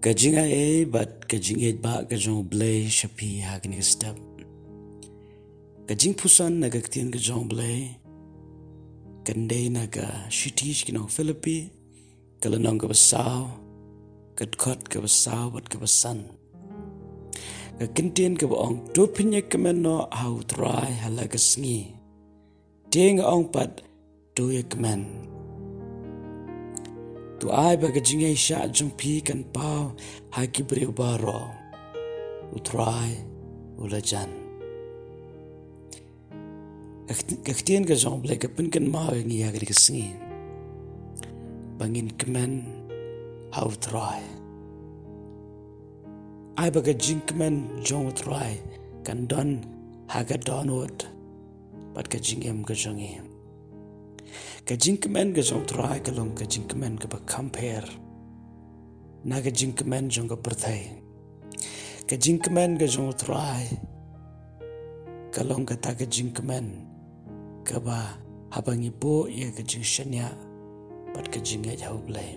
Kajinga e bat kajing e ba kajong blay shapi hagni step. Kajing pusan naga ktien kajong blay. Kandai naga shitish kinong Philippi. Kalanong ka basaw. Kadkot ka basaw bat ka basan. Kakintien ka baong tupinya kemen no hau try halaga sngi. Tieng ong pat tuya kemen tu ai ba ga jingai sha jung pi kan pau ha ki bre ba ro. U try u la jan. Ka ktien ga jong ble ka pin kan ma ngi ya ga singi. Bangin kemen how try ai ba ga jing kemen jong try kan don ha ga donwood bat ka jing em ga jong em ka jinkmen ga jong try ka long ka jinkmen ka ba compare na ka jinkmen jong ka perthai ka jinkmen ga jong try ka long ka ta ka jinkmen ka ba habangi bo ye ka jing shanya bat ka jing ya jau blai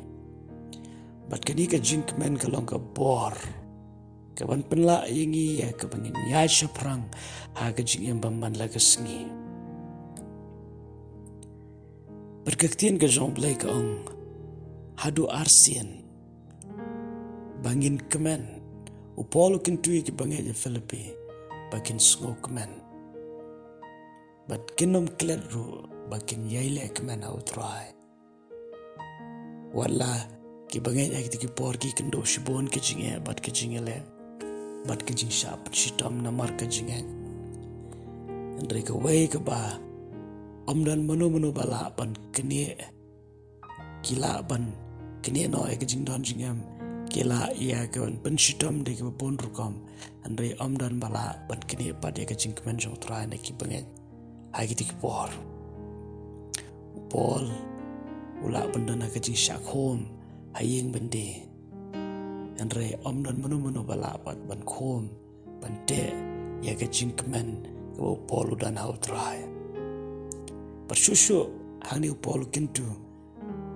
bat ka ni ka jinkmen ka long ka bor. Ka ban penla yingi ya ka ya shaprang ha ka jing yang bamban la ka sngi Berkaktian ke Jean Blake ang hadu arsian bangin kemen upolo kintui ke bangai je Filipi bakin sngo kemen bat kinom klet ru bakin yaile kemen au try wala ki bangai ya ki por ki kendo shibon ke jinge bat ke jinge le bat ke jing shap shitam namar ke jinge Andre ka wei ka ba om dan manu manu bala ban kini kila ban kini no ek jing don jing kila ia ke ban shitam de ke bon rukom andre om dan bala ban kini pa de ke jing kmen jong tra ne ki banget hai ki tik por pol ula ban dan ke jing shak hom hai yeng ban de. Andre om dan manu manu bala ban ban khom ban te ia ke jing kmen ke pol dan hau try Persusu hang ni upol kintu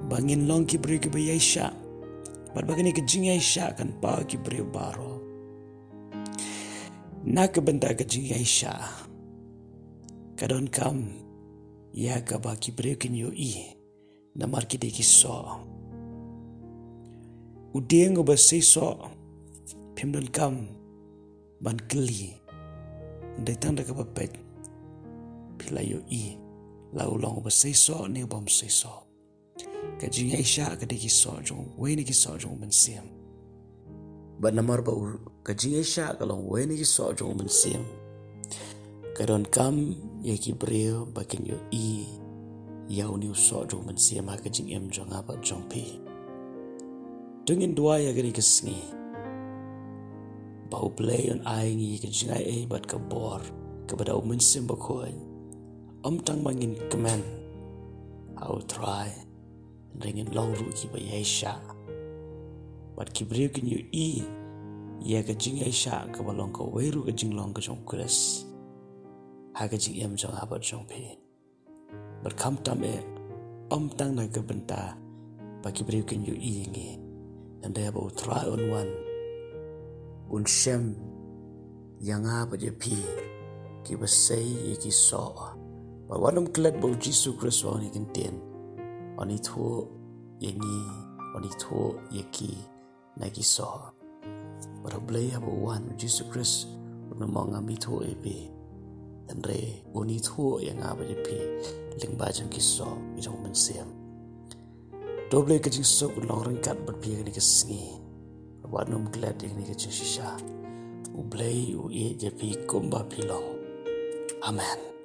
bangin long ki beri ke bayi Aisha bar bagani ke jing Aisha kan pa ki beri baro nak benda ke jing Aisha kadon kam ya ka ba ki beri ke nyu i. Namar ki de ki so udeng ba sei so pimdon kam ban keli. Ndai tanda ka ba pet pilayo i lau long ba sei so ni bom sei so ka jing ai sha ka de ki so jong we ni ki so jong ben sim ba namar ba ka jing ai sha ka long we ni ki so jong ben sim ka don kam ye ki brio ba ken yo i ya u ni so jong ben sim ha ka jing em jong ha ba jong pi. Dungin dua ya ka sngi ba u play on ai ngi ka jing ai bat ka bor ka ba da u men sim ba khoi om tang mangin kemen. Au try ringin long ru ki ba yesha bat ki briu kin yu i. Ya ka jing yesha ka ba long ko we ru ka jing long ka jong kres ha ka jing em jong ha ba jong pe. Bat kam tam e om tang na ka benta ba ki briu kin yu i ngi and they about try on one un shem yang ha ba je pi. Ki ba sei ye ki so Maar waarom klet bo Jesu Christus wang ni kentien? Wang ni tuo yengi, wang ni tuo yeki nagi soha. Wara blei habo wan Jesu Christus wang mong ngami tuo ebi. Dan re, wang ni tuo yang ngaba jepi ling bajang kiso idong men siam. Do blei kajing sok long rengkat berpihak ni kesengi. Wang nom klet yang ni kajing shisha. Ublei u iye jepi kumba pilong. Amen.